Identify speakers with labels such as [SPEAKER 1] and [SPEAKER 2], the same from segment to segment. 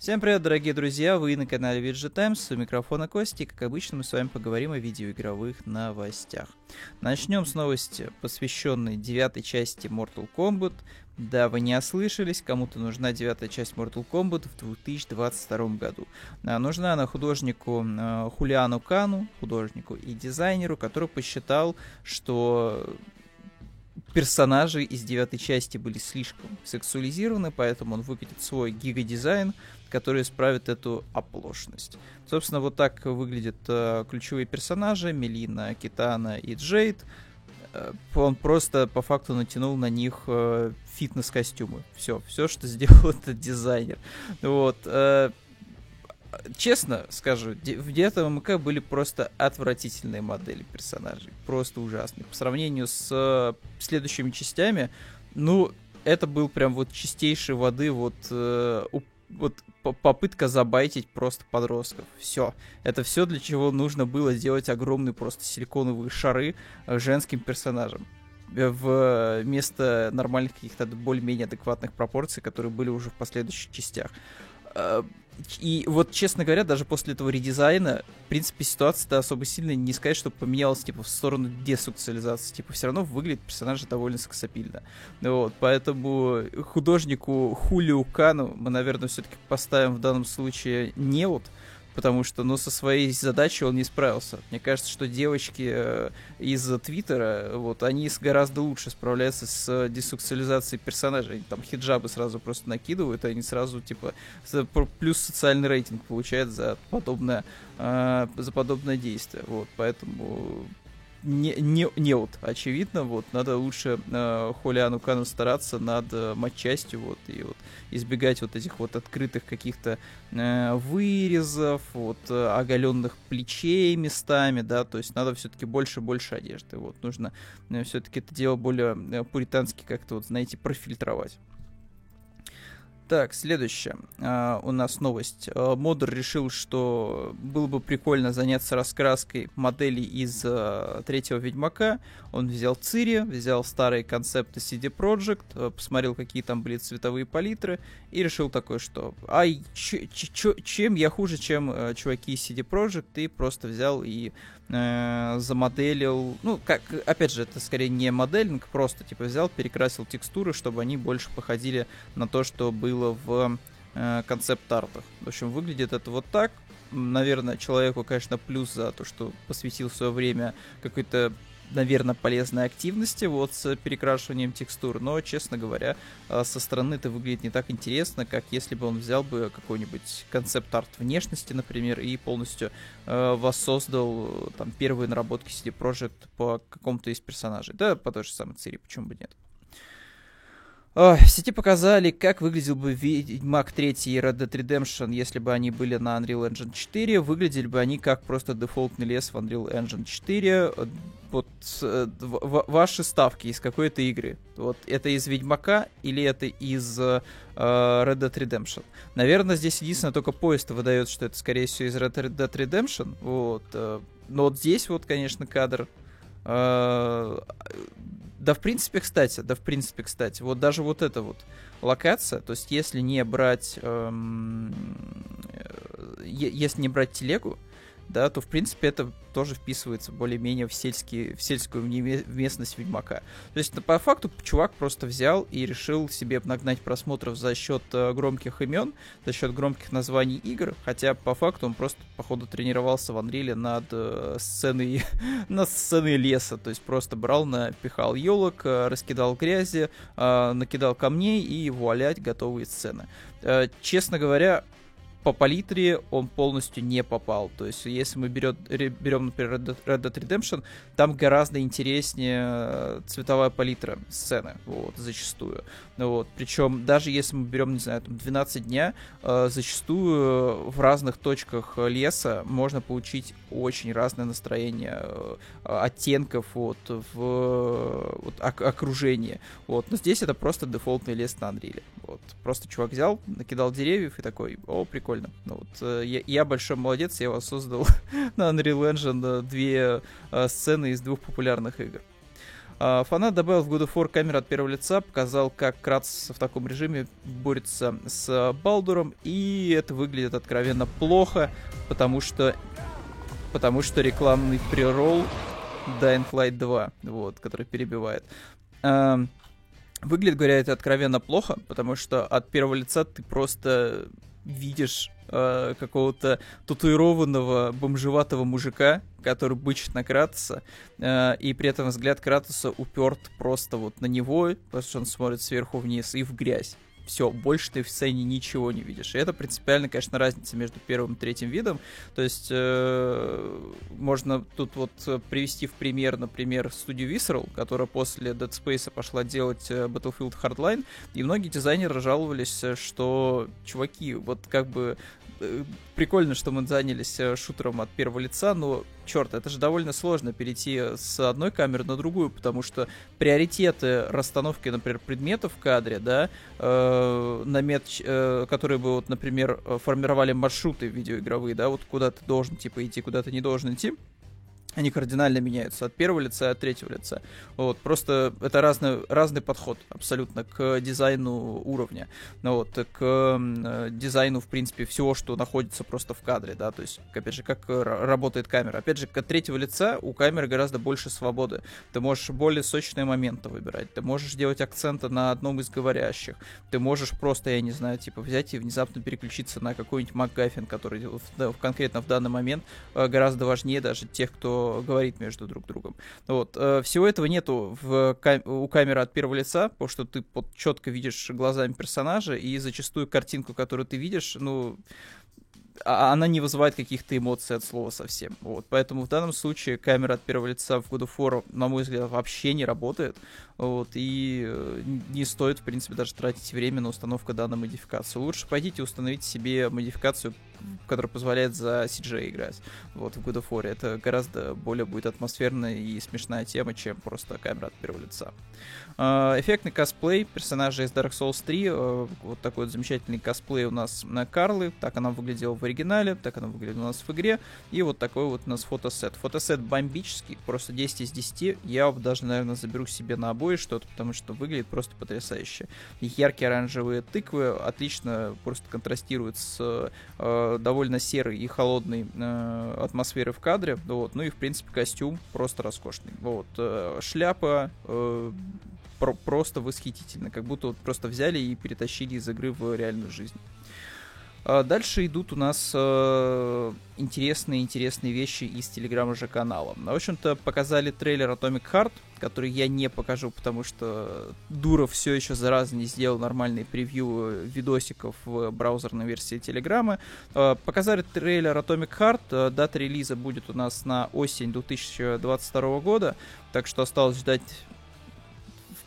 [SPEAKER 1] Всем привет, дорогие друзья! Вы на канале VG Times, у микрофона Кости, как обычно, мы с вами поговорим о видеоигровых новостях. Начнем с новости, посвященной девятой части Mortal Kombat. Да, вы не ослышались, кому-то нужна девятая часть Mortal Kombat в 2022 году. Нужна она художнику э, Хулиану Кану, художнику и дизайнеру, который посчитал, что персонажи из девятой части были слишком сексуализированы, поэтому он выкатит свой гига-дизайн, который исправит эту оплошность. Собственно, вот так выглядят э, ключевые персонажи Мелина, Китана и Джейд. Э, он просто по факту натянул на них э, фитнес-костюмы. Все, все, что сделал этот дизайнер. Вот. Э, честно скажу, в 9 МК были просто отвратительные модели персонажей. Просто ужасные. По сравнению с э, следующими частями, ну, это был прям вот чистейшей воды вот, э, вот попытка забайтить просто подростков. Все. Это все, для чего нужно было сделать огромные просто силиконовые шары э, женским персонажам в вместо нормальных каких-то более-менее адекватных пропорций, которые были уже в последующих частях. И вот, честно говоря, даже после этого редизайна, в принципе, ситуация-то особо сильно не сказать, что поменялась, типа, в сторону десоциализации. Типа, все равно выглядит персонаж довольно сексапильно. Вот, поэтому художнику Хулиу Кану мы, наверное, все-таки поставим в данном случае неот, потому что, ну, со своей задачей он не справился. Мне кажется, что девочки э, из Твиттера, вот, они гораздо лучше справляются с десексуализацией персонажей. Они там хиджабы сразу просто накидывают, и они сразу, типа, плюс социальный рейтинг получают за подобное, э, за подобное действие. Вот, поэтому не, не, не вот, очевидно, вот, надо лучше э, Холиану Кану стараться над э, матчастью, вот, и вот избегать вот этих вот открытых каких-то э, вырезов, вот, э, оголенных плечей местами, да, то есть надо все-таки больше-больше одежды, вот, нужно э, все-таки это дело более э, пуритански как-то, вот, знаете, профильтровать. Так, следующее. Uh, у нас новость. Uh, Модер решил, что было бы прикольно заняться раскраской моделей из uh, третьего Ведьмака. Он взял Цири, взял старые концепты CD Projekt, посмотрел, какие там были цветовые палитры, и решил такое, что ай, чем я хуже, чем чуваки из CD Projekt, и просто взял и замоделил, ну, как, опять же, это скорее не моделинг, просто, типа, взял, перекрасил текстуры, чтобы они больше походили на то, что было в э, концепт-артах. В общем, выглядит это вот так. Наверное, человеку, конечно, плюс за то, что посвятил свое время какой-то наверное, полезной активности вот с перекрашиванием текстур, но, честно говоря, а, со стороны это выглядит не так интересно, как если бы он взял бы какой-нибудь концепт-арт внешности, например, и полностью э, воссоздал там первые наработки CD Projekt по какому-то из персонажей. Да, по той же самой Цири, почему бы нет. В сети показали, как выглядел бы Ведьмак 3 и Red Dead Redemption, если бы они были на Unreal Engine 4. Выглядели бы они как просто дефолтный лес в Unreal Engine 4. Вот э, ваши ставки из какой-то игры. Вот это из Ведьмака или это из э, Red Dead Redemption? Наверное, здесь единственное только поезд выдает, что это скорее всего из Red Dead Redemption. Вот. Э, но вот здесь вот, конечно, кадр э, да, в принципе, кстати, да, в принципе, кстати, вот даже вот эта вот локация, то есть если не брать, эм, э, если не брать телегу, да, то, в принципе, это тоже вписывается более-менее в, сельский, в сельскую местность Ведьмака. То есть, по факту, чувак просто взял и решил себе нагнать просмотров за счет э, громких имен, за счет громких названий игр, хотя, по факту, он просто, походу, тренировался в Анриле над э, сценой, над сценой леса, то есть просто брал, напихал елок, э, раскидал грязи, э, накидал камней и вуалять готовые сцены. Э, честно говоря, по палитре он полностью не попал. То есть, если мы берем, берем например, Red Dead Redemption, там гораздо интереснее э, цветовая палитра сцены, вот, зачастую. Вот. Причем, даже если мы берем, не знаю, там 12 дня, э, зачастую в разных точках леса можно получить очень разное настроение э, оттенков вот, в вот, окружении. Вот. Но здесь это просто дефолтный лес на Unreal. Вот. Просто чувак взял, накидал деревьев и такой, о, прикольно. Ну, вот, э, я, я большой молодец, я воссоздал на Unreal Engine две э, сцены из двух популярных игр. А, фанат добавил в God of War камеру от первого лица, показал, как Кратос в таком режиме борется с Балдуром, и это выглядит откровенно плохо, потому что потому что рекламный прирол Dying Light 2, вот, который перебивает. А, выглядит, говоря, это откровенно плохо, потому что от первого лица ты просто видишь э, какого-то татуированного бомжеватого мужика, который бычит на Кратоса, э, и при этом взгляд Кратоса уперт просто вот на него, потому что он смотрит сверху вниз и в грязь все, больше ты в сцене ничего не видишь. И это принципиально, конечно, разница между первым и третьим видом. То есть э, можно тут вот привести в пример, например, студию Visceral, которая после Dead Space пошла делать э, Battlefield Hardline, и многие дизайнеры жаловались, что, чуваки, вот как бы Э, прикольно, что мы занялись э, шутером от первого лица, но, черт, это же довольно сложно перейти с одной камеры на другую, потому что приоритеты расстановки, например, предметов в кадре, да, э, намет, э, которые бы, вот, например, формировали маршруты видеоигровые, да, вот куда ты должен, типа, идти, куда ты не должен идти, они кардинально меняются от первого лица и от третьего лица. Вот, просто это разный, разный подход абсолютно к дизайну уровня. Ну, вот, к э, дизайну, в принципе, всего, что находится просто в кадре, да, то есть, опять же, как работает камера. Опять же, от третьего лица у камеры гораздо больше свободы. Ты можешь более сочные моменты выбирать, ты можешь делать акценты на одном из говорящих, ты можешь просто, я не знаю, типа, взять и внезапно переключиться на какой-нибудь МакГаффин, который в, в, конкретно в данный момент э, гораздо важнее даже тех, кто говорит между друг другом. Вот. Э, всего этого нету в кам- у камеры от первого лица, потому что ты вот четко видишь глазами персонажа, и зачастую картинку, которую ты видишь, ну, а, она не вызывает каких-то эмоций от слова совсем. Вот. Поэтому в данном случае камера от первого лица в God of War, на мой взгляд, вообще не работает. Вот, и э, не стоит, в принципе, даже тратить время на установку данной модификации. Лучше пойдите установите себе модификацию, которая позволяет за CJ играть. Вот, в God of War. Это гораздо более будет атмосферная и смешная тема, чем просто камера от первого лица. А, эффектный косплей персонажа из Dark Souls 3. Э, вот такой вот замечательный косплей у нас на Карлы. Так она выглядела в оригинале, так она выглядит у нас в игре. И вот такой вот у нас фотосет. Фотосет бомбический, просто 10 из 10. Я даже, наверное, заберу себе на обои что-то, потому что выглядит просто потрясающе. Яркие оранжевые тыквы отлично просто контрастируют с э, довольно серой и холодной э, атмосферой в кадре. Вот. Ну и, в принципе, костюм просто роскошный. Вот. Э, шляпа э, про просто восхитительно, как будто вот просто взяли и перетащили из игры в реальную жизнь. А дальше идут у нас интересные-интересные э, вещи из телеграма же канала. В общем-то, показали трейлер Atomic Heart, который я не покажу, потому что Дуров все еще зараза не сделал нормальный превью видосиков в браузерной версии Телеграма. Э, показали трейлер Atomic Heart, э, дата релиза будет у нас на осень 2022 года, так что осталось ждать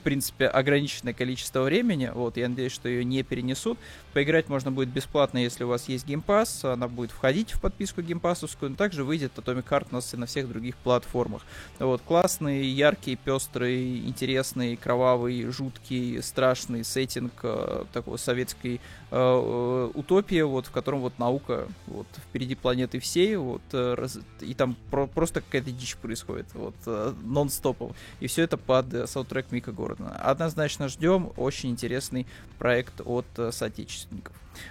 [SPEAKER 1] принципе, ограниченное количество времени. Вот, я надеюсь, что ее не перенесут. Поиграть можно будет бесплатно, если у вас есть Game Pass. Она будет входить в подписку Game Pass, но также выйдет Atomic Heart у нас и на всех других платформах. Вот, классный, яркий, пестрый, интересный, кровавый, жуткий, страшный сеттинг э, такой советской э, э, утопии, вот, в котором вот наука вот, впереди планеты всей, вот, э, раз, и там про, просто какая-то дичь происходит, вот, э, нон-стопом. И все это под э, саундтрек Мика Гордона. Однозначно ждем, очень интересный проект от э, соотечественников.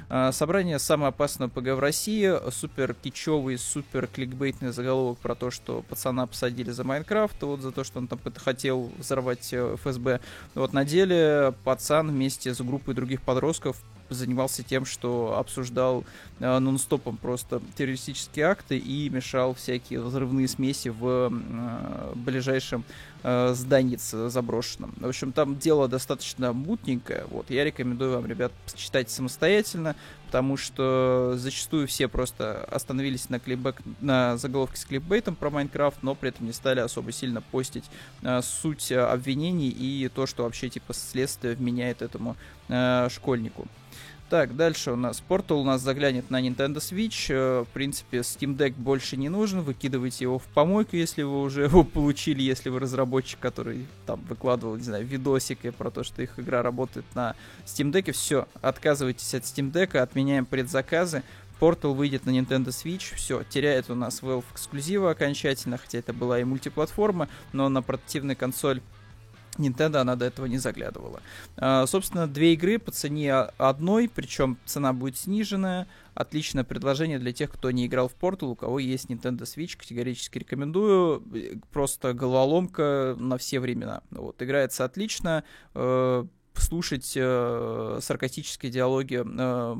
[SPEAKER 1] А, собрание «Самое опасное ПГ в России», супер кичевый, супер кликбейтный заголовок про то, что пацана посадили за Майнкрафт, вот за то, что он там хотел взорвать э, ФСБ. Вот на деле пацан вместе с группой других подростков занимался тем, что обсуждал э, нон-стопом просто террористические акты и мешал всякие взрывные смеси в э, ближайшем э, зданице заброшенном. В общем, там дело достаточно мутненькое. Вот, я рекомендую вам, ребят, читать самостоятельно, потому что зачастую все просто остановились на, клипбэк, на заголовке с клипбейтом про Майнкрафт, но при этом не стали особо сильно постить э, суть обвинений и то, что вообще типа следствие вменяет этому э, школьнику. Так, дальше у нас Portal у нас заглянет на Nintendo Switch. Э, в принципе, Steam Deck больше не нужен. Выкидывайте его в помойку, если вы уже его получили, если вы разработчик, который там выкладывал, не знаю, видосики про то, что их игра работает на Steam Deck. Все, отказывайтесь от Steam Deck, отменяем предзаказы. Portal выйдет на Nintendo Switch, все, теряет у нас Valve эксклюзива окончательно, хотя это была и мультиплатформа, но на портативной консоль Nintendo она до этого не заглядывала. А, собственно, две игры по цене одной, причем цена будет сниженная. Отличное предложение для тех, кто не играл в Portal, у кого есть Nintendo Switch, категорически рекомендую. Просто головоломка на все времена. Вот, играется отлично. Э, слушать э, саркастические диалоги э,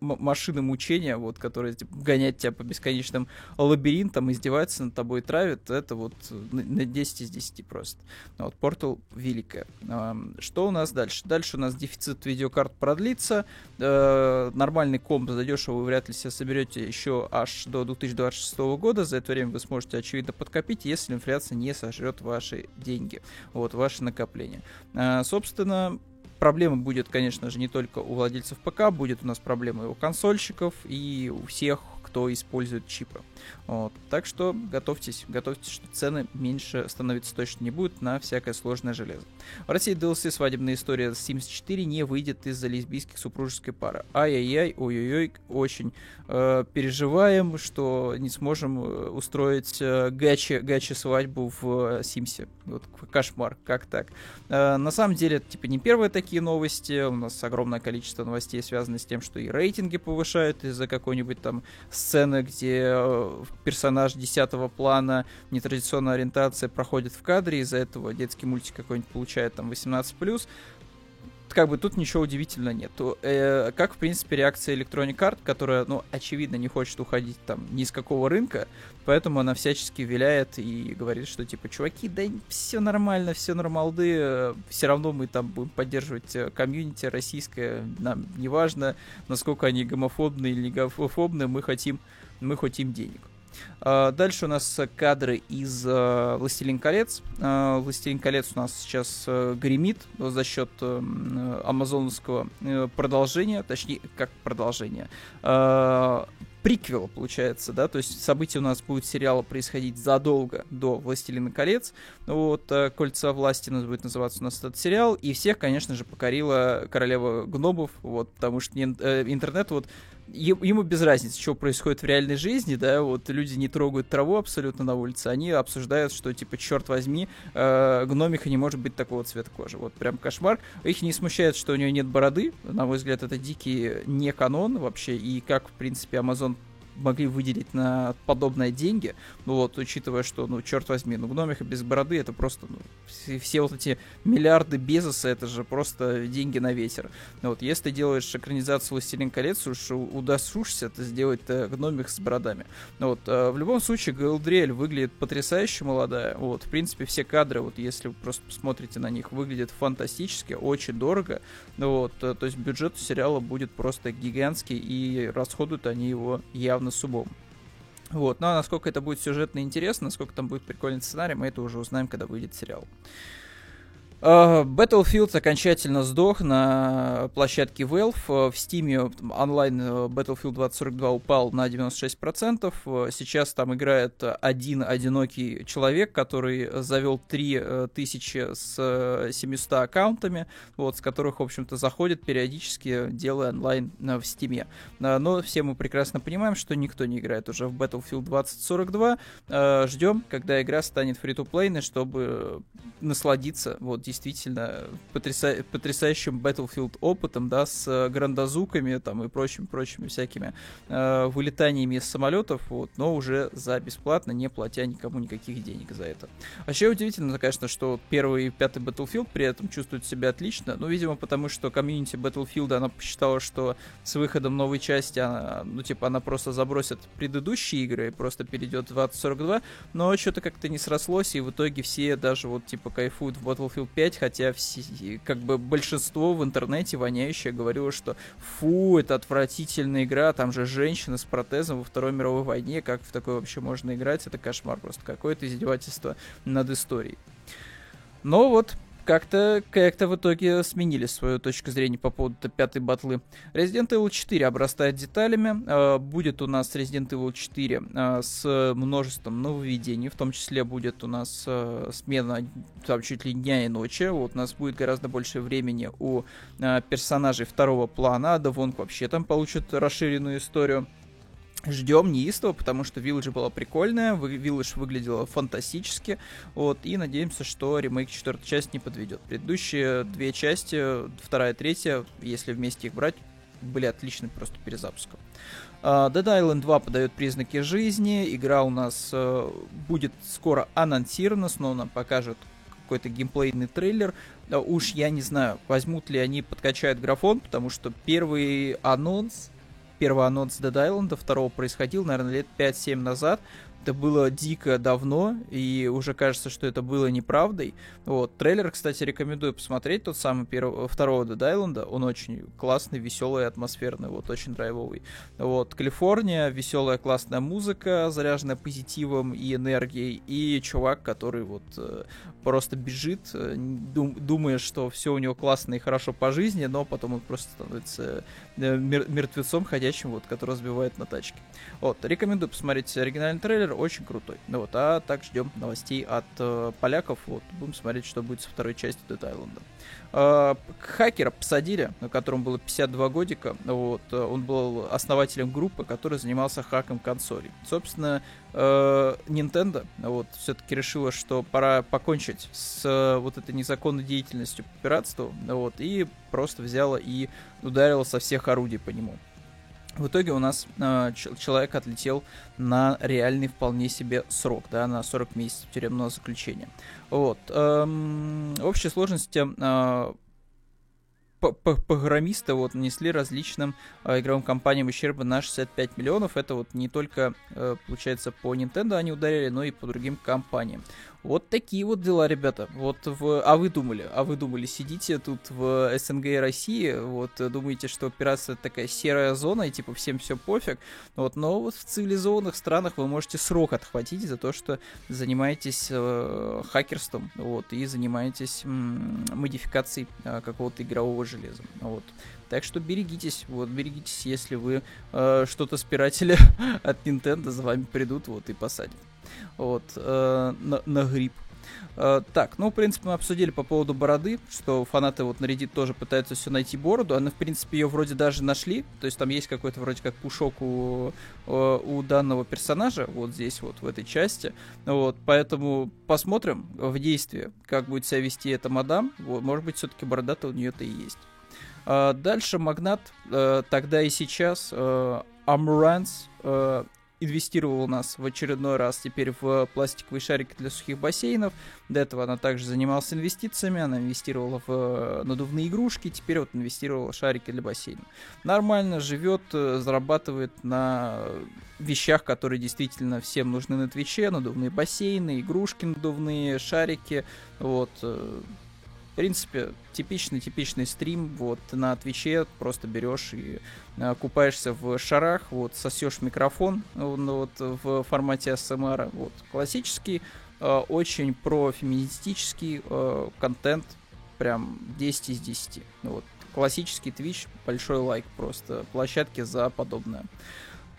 [SPEAKER 1] машины мучения, вот, которые типа, гонять тебя по бесконечным лабиринтам, издеваются над тобой, травят, это вот на, на 10 из 10 просто. Вот, Portal великая. Э, что у нас дальше? Дальше у нас дефицит видеокарт продлится, э, нормальный комп задешево вы вряд ли себе соберете еще аж до 2026 года, за это время вы сможете, очевидно, подкопить, если инфляция не сожрет ваши деньги, вот, ваши накопления. Э, собственно, проблема будет, конечно же, не только у владельцев ПК, будет у нас проблема и у консольщиков, и у всех, кто использует чипы. Вот. Так что готовьтесь, готовьтесь, что цены меньше становиться точно не будут на всякое сложное железо. В России DLC «Свадебная история» Sims 4 не выйдет из-за лесбийских супружеской пары. Ай-яй-яй, ой-ой-ой, очень э, переживаем, что не сможем э, устроить э, гачи, гачи свадьбу в э, Симсе. Вот кошмар, как так? Э, на самом деле, это типа не первые такие новости. У нас огромное количество новостей связано с тем, что и рейтинги повышают из-за какой-нибудь там сцены, где э, персонаж десятого плана, нетрадиционная ориентация проходит в кадре, из-за этого детский мультик какой-нибудь получает там 18+, как бы тут ничего удивительного нет. Э, как, в принципе, реакция Electronic Art, которая, ну, очевидно, не хочет уходить там ни с какого рынка, поэтому она всячески виляет и говорит, что, типа, чуваки, да все нормально, все нормалды, э, все равно мы там будем поддерживать э, комьюнити российское, нам неважно, насколько они гомофобные или не гомофобные, мы хотим, мы хотим денег. А, дальше у нас кадры из uh, «Властелин колец». Uh, «Властелин колец» у нас сейчас uh, гремит за счет uh, амазоновского продолжения, точнее, как продолжение, uh, приквела, получается, да, то есть события у нас будут сериала происходить задолго до «Властелина колец», вот, «Кольца власти» у нас будет называться у нас этот сериал, и всех, конечно же, покорила королева гномов, вот, потому что интернет вот ему без разницы, что происходит в реальной жизни, да, вот люди не трогают траву абсолютно на улице, они обсуждают, что, типа, черт возьми, э, гномиха не может быть такого цвета кожи, вот прям кошмар. Их не смущает, что у нее нет бороды, на мой взгляд, это дикий не канон вообще, и как, в принципе, Amazon могли выделить на подобное деньги, ну вот, учитывая, что, ну, черт возьми, ну, гномиха без бороды, это просто, ну, все, все вот эти миллиарды Безоса, это же просто деньги на ветер. Ну, вот, если ты делаешь экранизацию «Властелин колец», уж удосрушься ты сделать э, гномих с бородами. Ну, вот, э, в любом случае, Галдриэль выглядит потрясающе молодая, вот, в принципе, все кадры, вот, если вы просто посмотрите на них, выглядят фантастически, очень дорого, ну, вот, э, то есть бюджет сериала будет просто гигантский, и расходуют они его явно на субом. Вот, а насколько это будет сюжетно интересно, насколько там будет прикольный сценарий, мы это уже узнаем, когда выйдет сериал. Uh, Battlefield окончательно сдох на площадке Valve. Uh, в Steam онлайн uh, Battlefield 2042 упал на 96%. Сейчас там играет один одинокий человек, который завел 3000 с 700 аккаунтами, вот, с которых, в общем-то, заходит периодически, делая онлайн в Steam. Но все мы прекрасно понимаем, что никто не играет уже в Battlefield 2042. Ждем, когда игра станет фри-то-плейной, чтобы насладиться вот действительно потряса... потрясающим Battlefield опытом, да, с э, грандозуками там и прочими, прочими всякими э, вылетаниями из самолетов, вот, но уже за бесплатно, не платя никому никаких денег за это. Вообще удивительно, конечно, что первый и пятый Battlefield при этом чувствуют себя отлично, ну, видимо, потому что комьюнити Battlefield, она посчитала, что с выходом новой части, она, ну, типа, она просто забросит предыдущие игры и просто перейдет в 2042, но что-то как-то не срослось, и в итоге все даже вот, типа, кайфуют в Battlefield 5, 5, хотя все, как бы большинство в интернете воняющее говорило, что фу, это отвратительная игра, там же женщина с протезом во Второй мировой войне, как в такое вообще можно играть, это кошмар просто, какое-то издевательство над историей. Но вот как-то как в итоге сменили свою точку зрения по поводу пятой батлы. Resident Evil 4 обрастает деталями. Э, будет у нас Resident Evil 4 э, с множеством нововведений. В том числе будет у нас э, смена там, чуть ли дня и ночи. Вот у нас будет гораздо больше времени у персонажей второго плана. А Девонг вообще там получит расширенную историю. Ждем неистово, потому что Village была прикольная, Village выглядела фантастически, вот, и надеемся, что ремейк четвертой части не подведет. Предыдущие две части, вторая и третья, если вместе их брать, были отличны просто перезапуском. Uh, Dead Island 2 подает признаки жизни, игра у нас uh, будет скоро анонсирована, снова нам покажет какой-то геймплейный трейлер. Уж я не знаю, возьмут ли они, подкачают графон, потому что первый анонс первый анонс Dead Island второго происходил, наверное, лет 5-7 назад. Это было дико давно, и уже кажется, что это было неправдой. Вот. Трейлер, кстати, рекомендую посмотреть, тот самый первого, второго Dead Island. Он очень классный, веселый, атмосферный, вот, очень драйвовый. Вот. Калифорния, веселая, классная музыка, заряженная позитивом и энергией, и чувак, который вот э, просто бежит, э, дум, думая, что все у него классно и хорошо по жизни, но потом он просто становится э, мертвецом ходячим, вот, который сбивает на тачке. Вот. Рекомендую посмотреть оригинальный трейлер очень крутой. Ну вот, а так ждем новостей от э, поляков. Вот, будем смотреть, что будет со второй частью Dead Island. Э, хакера посадили, на котором было 52 годика. Вот, э, он был основателем группы, который занимался хаком консолей. Собственно, э, Nintendo вот, все-таки решила, что пора покончить с э, вот этой незаконной деятельностью по пиратству. Вот, и просто взяла и ударила со всех орудий по нему. В итоге у нас э, человек отлетел на реальный вполне себе срок, да, на 40 месяцев тюремного заключения. Вот. Эм, в общей сложности э, программисты вот нанесли различным э, игровым компаниям ущерба на 65 миллионов. Это вот не только, э, получается, по Nintendo они ударили, но и по другим компаниям. Вот такие вот дела, ребята. Вот в... А вы думали? А вы думали, сидите тут в СНГ и России, вот думаете, что операция такая серая зона, и типа всем все пофиг. Вот, но вот в цивилизованных странах вы можете срок отхватить за то, что занимаетесь э, хакерством, вот, и занимаетесь м- модификацией э, какого-то игрового железа. Вот. Так что берегитесь, вот, берегитесь, если вы э, что-то спиратели от Nintendo за вами придут, вот, и посадят вот, э, на, на грипп. Uh, так, ну, в принципе, мы обсудили по поводу бороды, что фанаты вот на Reddit тоже пытаются все найти бороду. Они, в принципе, ее вроде даже нашли. То есть там есть какой-то вроде как пушок у, у данного персонажа, вот здесь вот, в этой части. Вот, поэтому посмотрим в действии, как будет себя вести эта мадам. Вот, может быть, все-таки борода-то у нее-то и есть. Uh, дальше Магнат, uh, тогда и сейчас, Амранс, инвестировала нас в очередной раз теперь в пластиковые шарики для сухих бассейнов. До этого она также занималась инвестициями, она инвестировала в э, надувные игрушки, теперь вот инвестировала в шарики для бассейна. Нормально живет, э, зарабатывает на вещах, которые действительно всем нужны на Твиче, надувные бассейны, игрушки надувные, шарики, вот, э, в принципе, типичный-типичный стрим, вот, на Твиче просто берешь и э, купаешься в шарах, вот, сосешь микрофон, ну, вот, в формате СМР, вот, классический, э, очень профеминистический э, контент, прям 10 из 10, вот, классический Twitch, большой лайк просто площадке за подобное.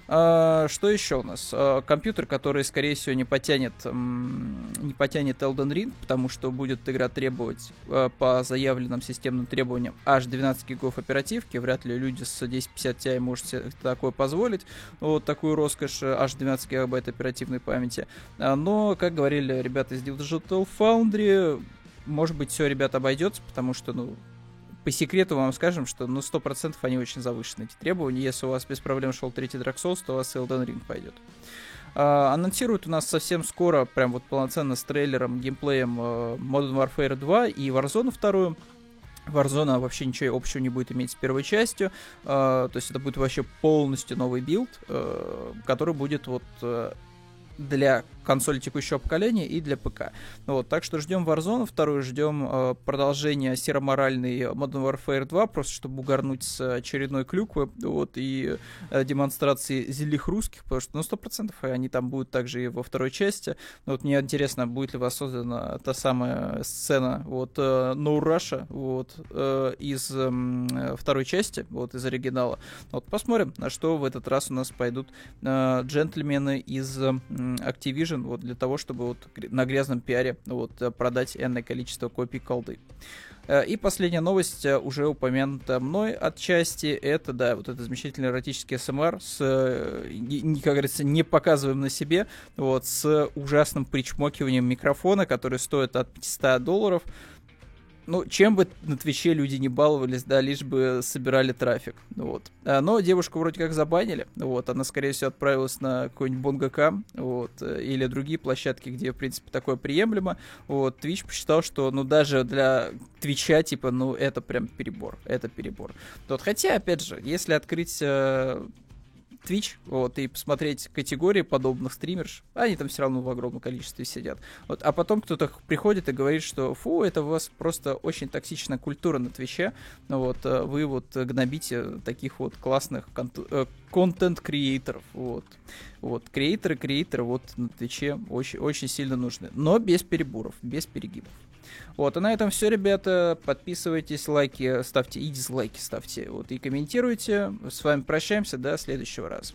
[SPEAKER 1] А, что еще у нас? А, компьютер, который, скорее всего, не потянет, не потянет Elden Ring, потому что будет игра требовать а, по заявленным системным требованиям аж 12 гигов оперативки. Вряд ли люди с 1050 Ti может себе такое позволить. Вот такую роскошь, аж 12 гигабайт оперативной памяти. Но, как говорили ребята из Digital Foundry, может быть, все, ребят, обойдется, потому что, ну, по секрету вам скажем, что ну 100% они очень завышены, эти требования. Если у вас без проблем шел третий Dark Souls, то у вас Elden Ring пойдет. Uh, анонсируют у нас совсем скоро, прям вот полноценно с трейлером, геймплеем uh, Modern Warfare 2 и Warzone 2. Warzone вообще ничего общего не будет иметь с первой частью, э, то есть это будет вообще полностью новый build, э, который будет вот э, для консоли текущего поколения и для ПК. Вот, так что ждем Warzone, вторую ждем э, продолжения сероморальной Modern Warfare 2, просто чтобы угарнуть с очередной клюквы, вот, и э, демонстрации злых русских, потому что, ну, сто процентов они там будут также и во второй части. Вот, мне интересно, будет ли воссоздана та самая сцена, вот, э, No Russian, вот, э, из э, второй части, вот, из оригинала. Вот, посмотрим, на что в этот раз у нас пойдут э, джентльмены из э, Activision, вот для того, чтобы вот на грязном пиаре вот продать энное количество копий колды. Э, и последняя новость, э, уже упомянута мной отчасти, это, да, вот это замечательный эротический СМР с, как говорится, не показываем на себе, вот, с ужасным причмокиванием микрофона, который стоит от 500 долларов ну, чем бы на Твиче люди не баловались, да, лишь бы собирали трафик, вот. А, но девушку вроде как забанили, вот, она, скорее всего, отправилась на какой-нибудь BongaCams, вот, э, или другие площадки, где, в принципе, такое приемлемо, вот, Twitch посчитал, что, ну, даже для Твича, типа, ну, это прям перебор, это перебор. Вот, хотя, опять же, если открыть э, Twitch, вот, и посмотреть категории подобных стримерш, они там все равно в огромном количестве сидят. Вот, а потом кто-то приходит и говорит, что фу, это у вас просто очень токсичная культура на Твиче, вот, э, вы вот гнобите таких вот классных э, контент-креаторов, вот. Вот, креаторы, креаторы вот на Твиче очень, очень сильно нужны, но без переборов, без перегибов. Вот, а на этом все, ребята. Подписывайтесь, лайки ставьте и дизлайки ставьте. Вот, и комментируйте. С вами прощаемся. До следующего раза.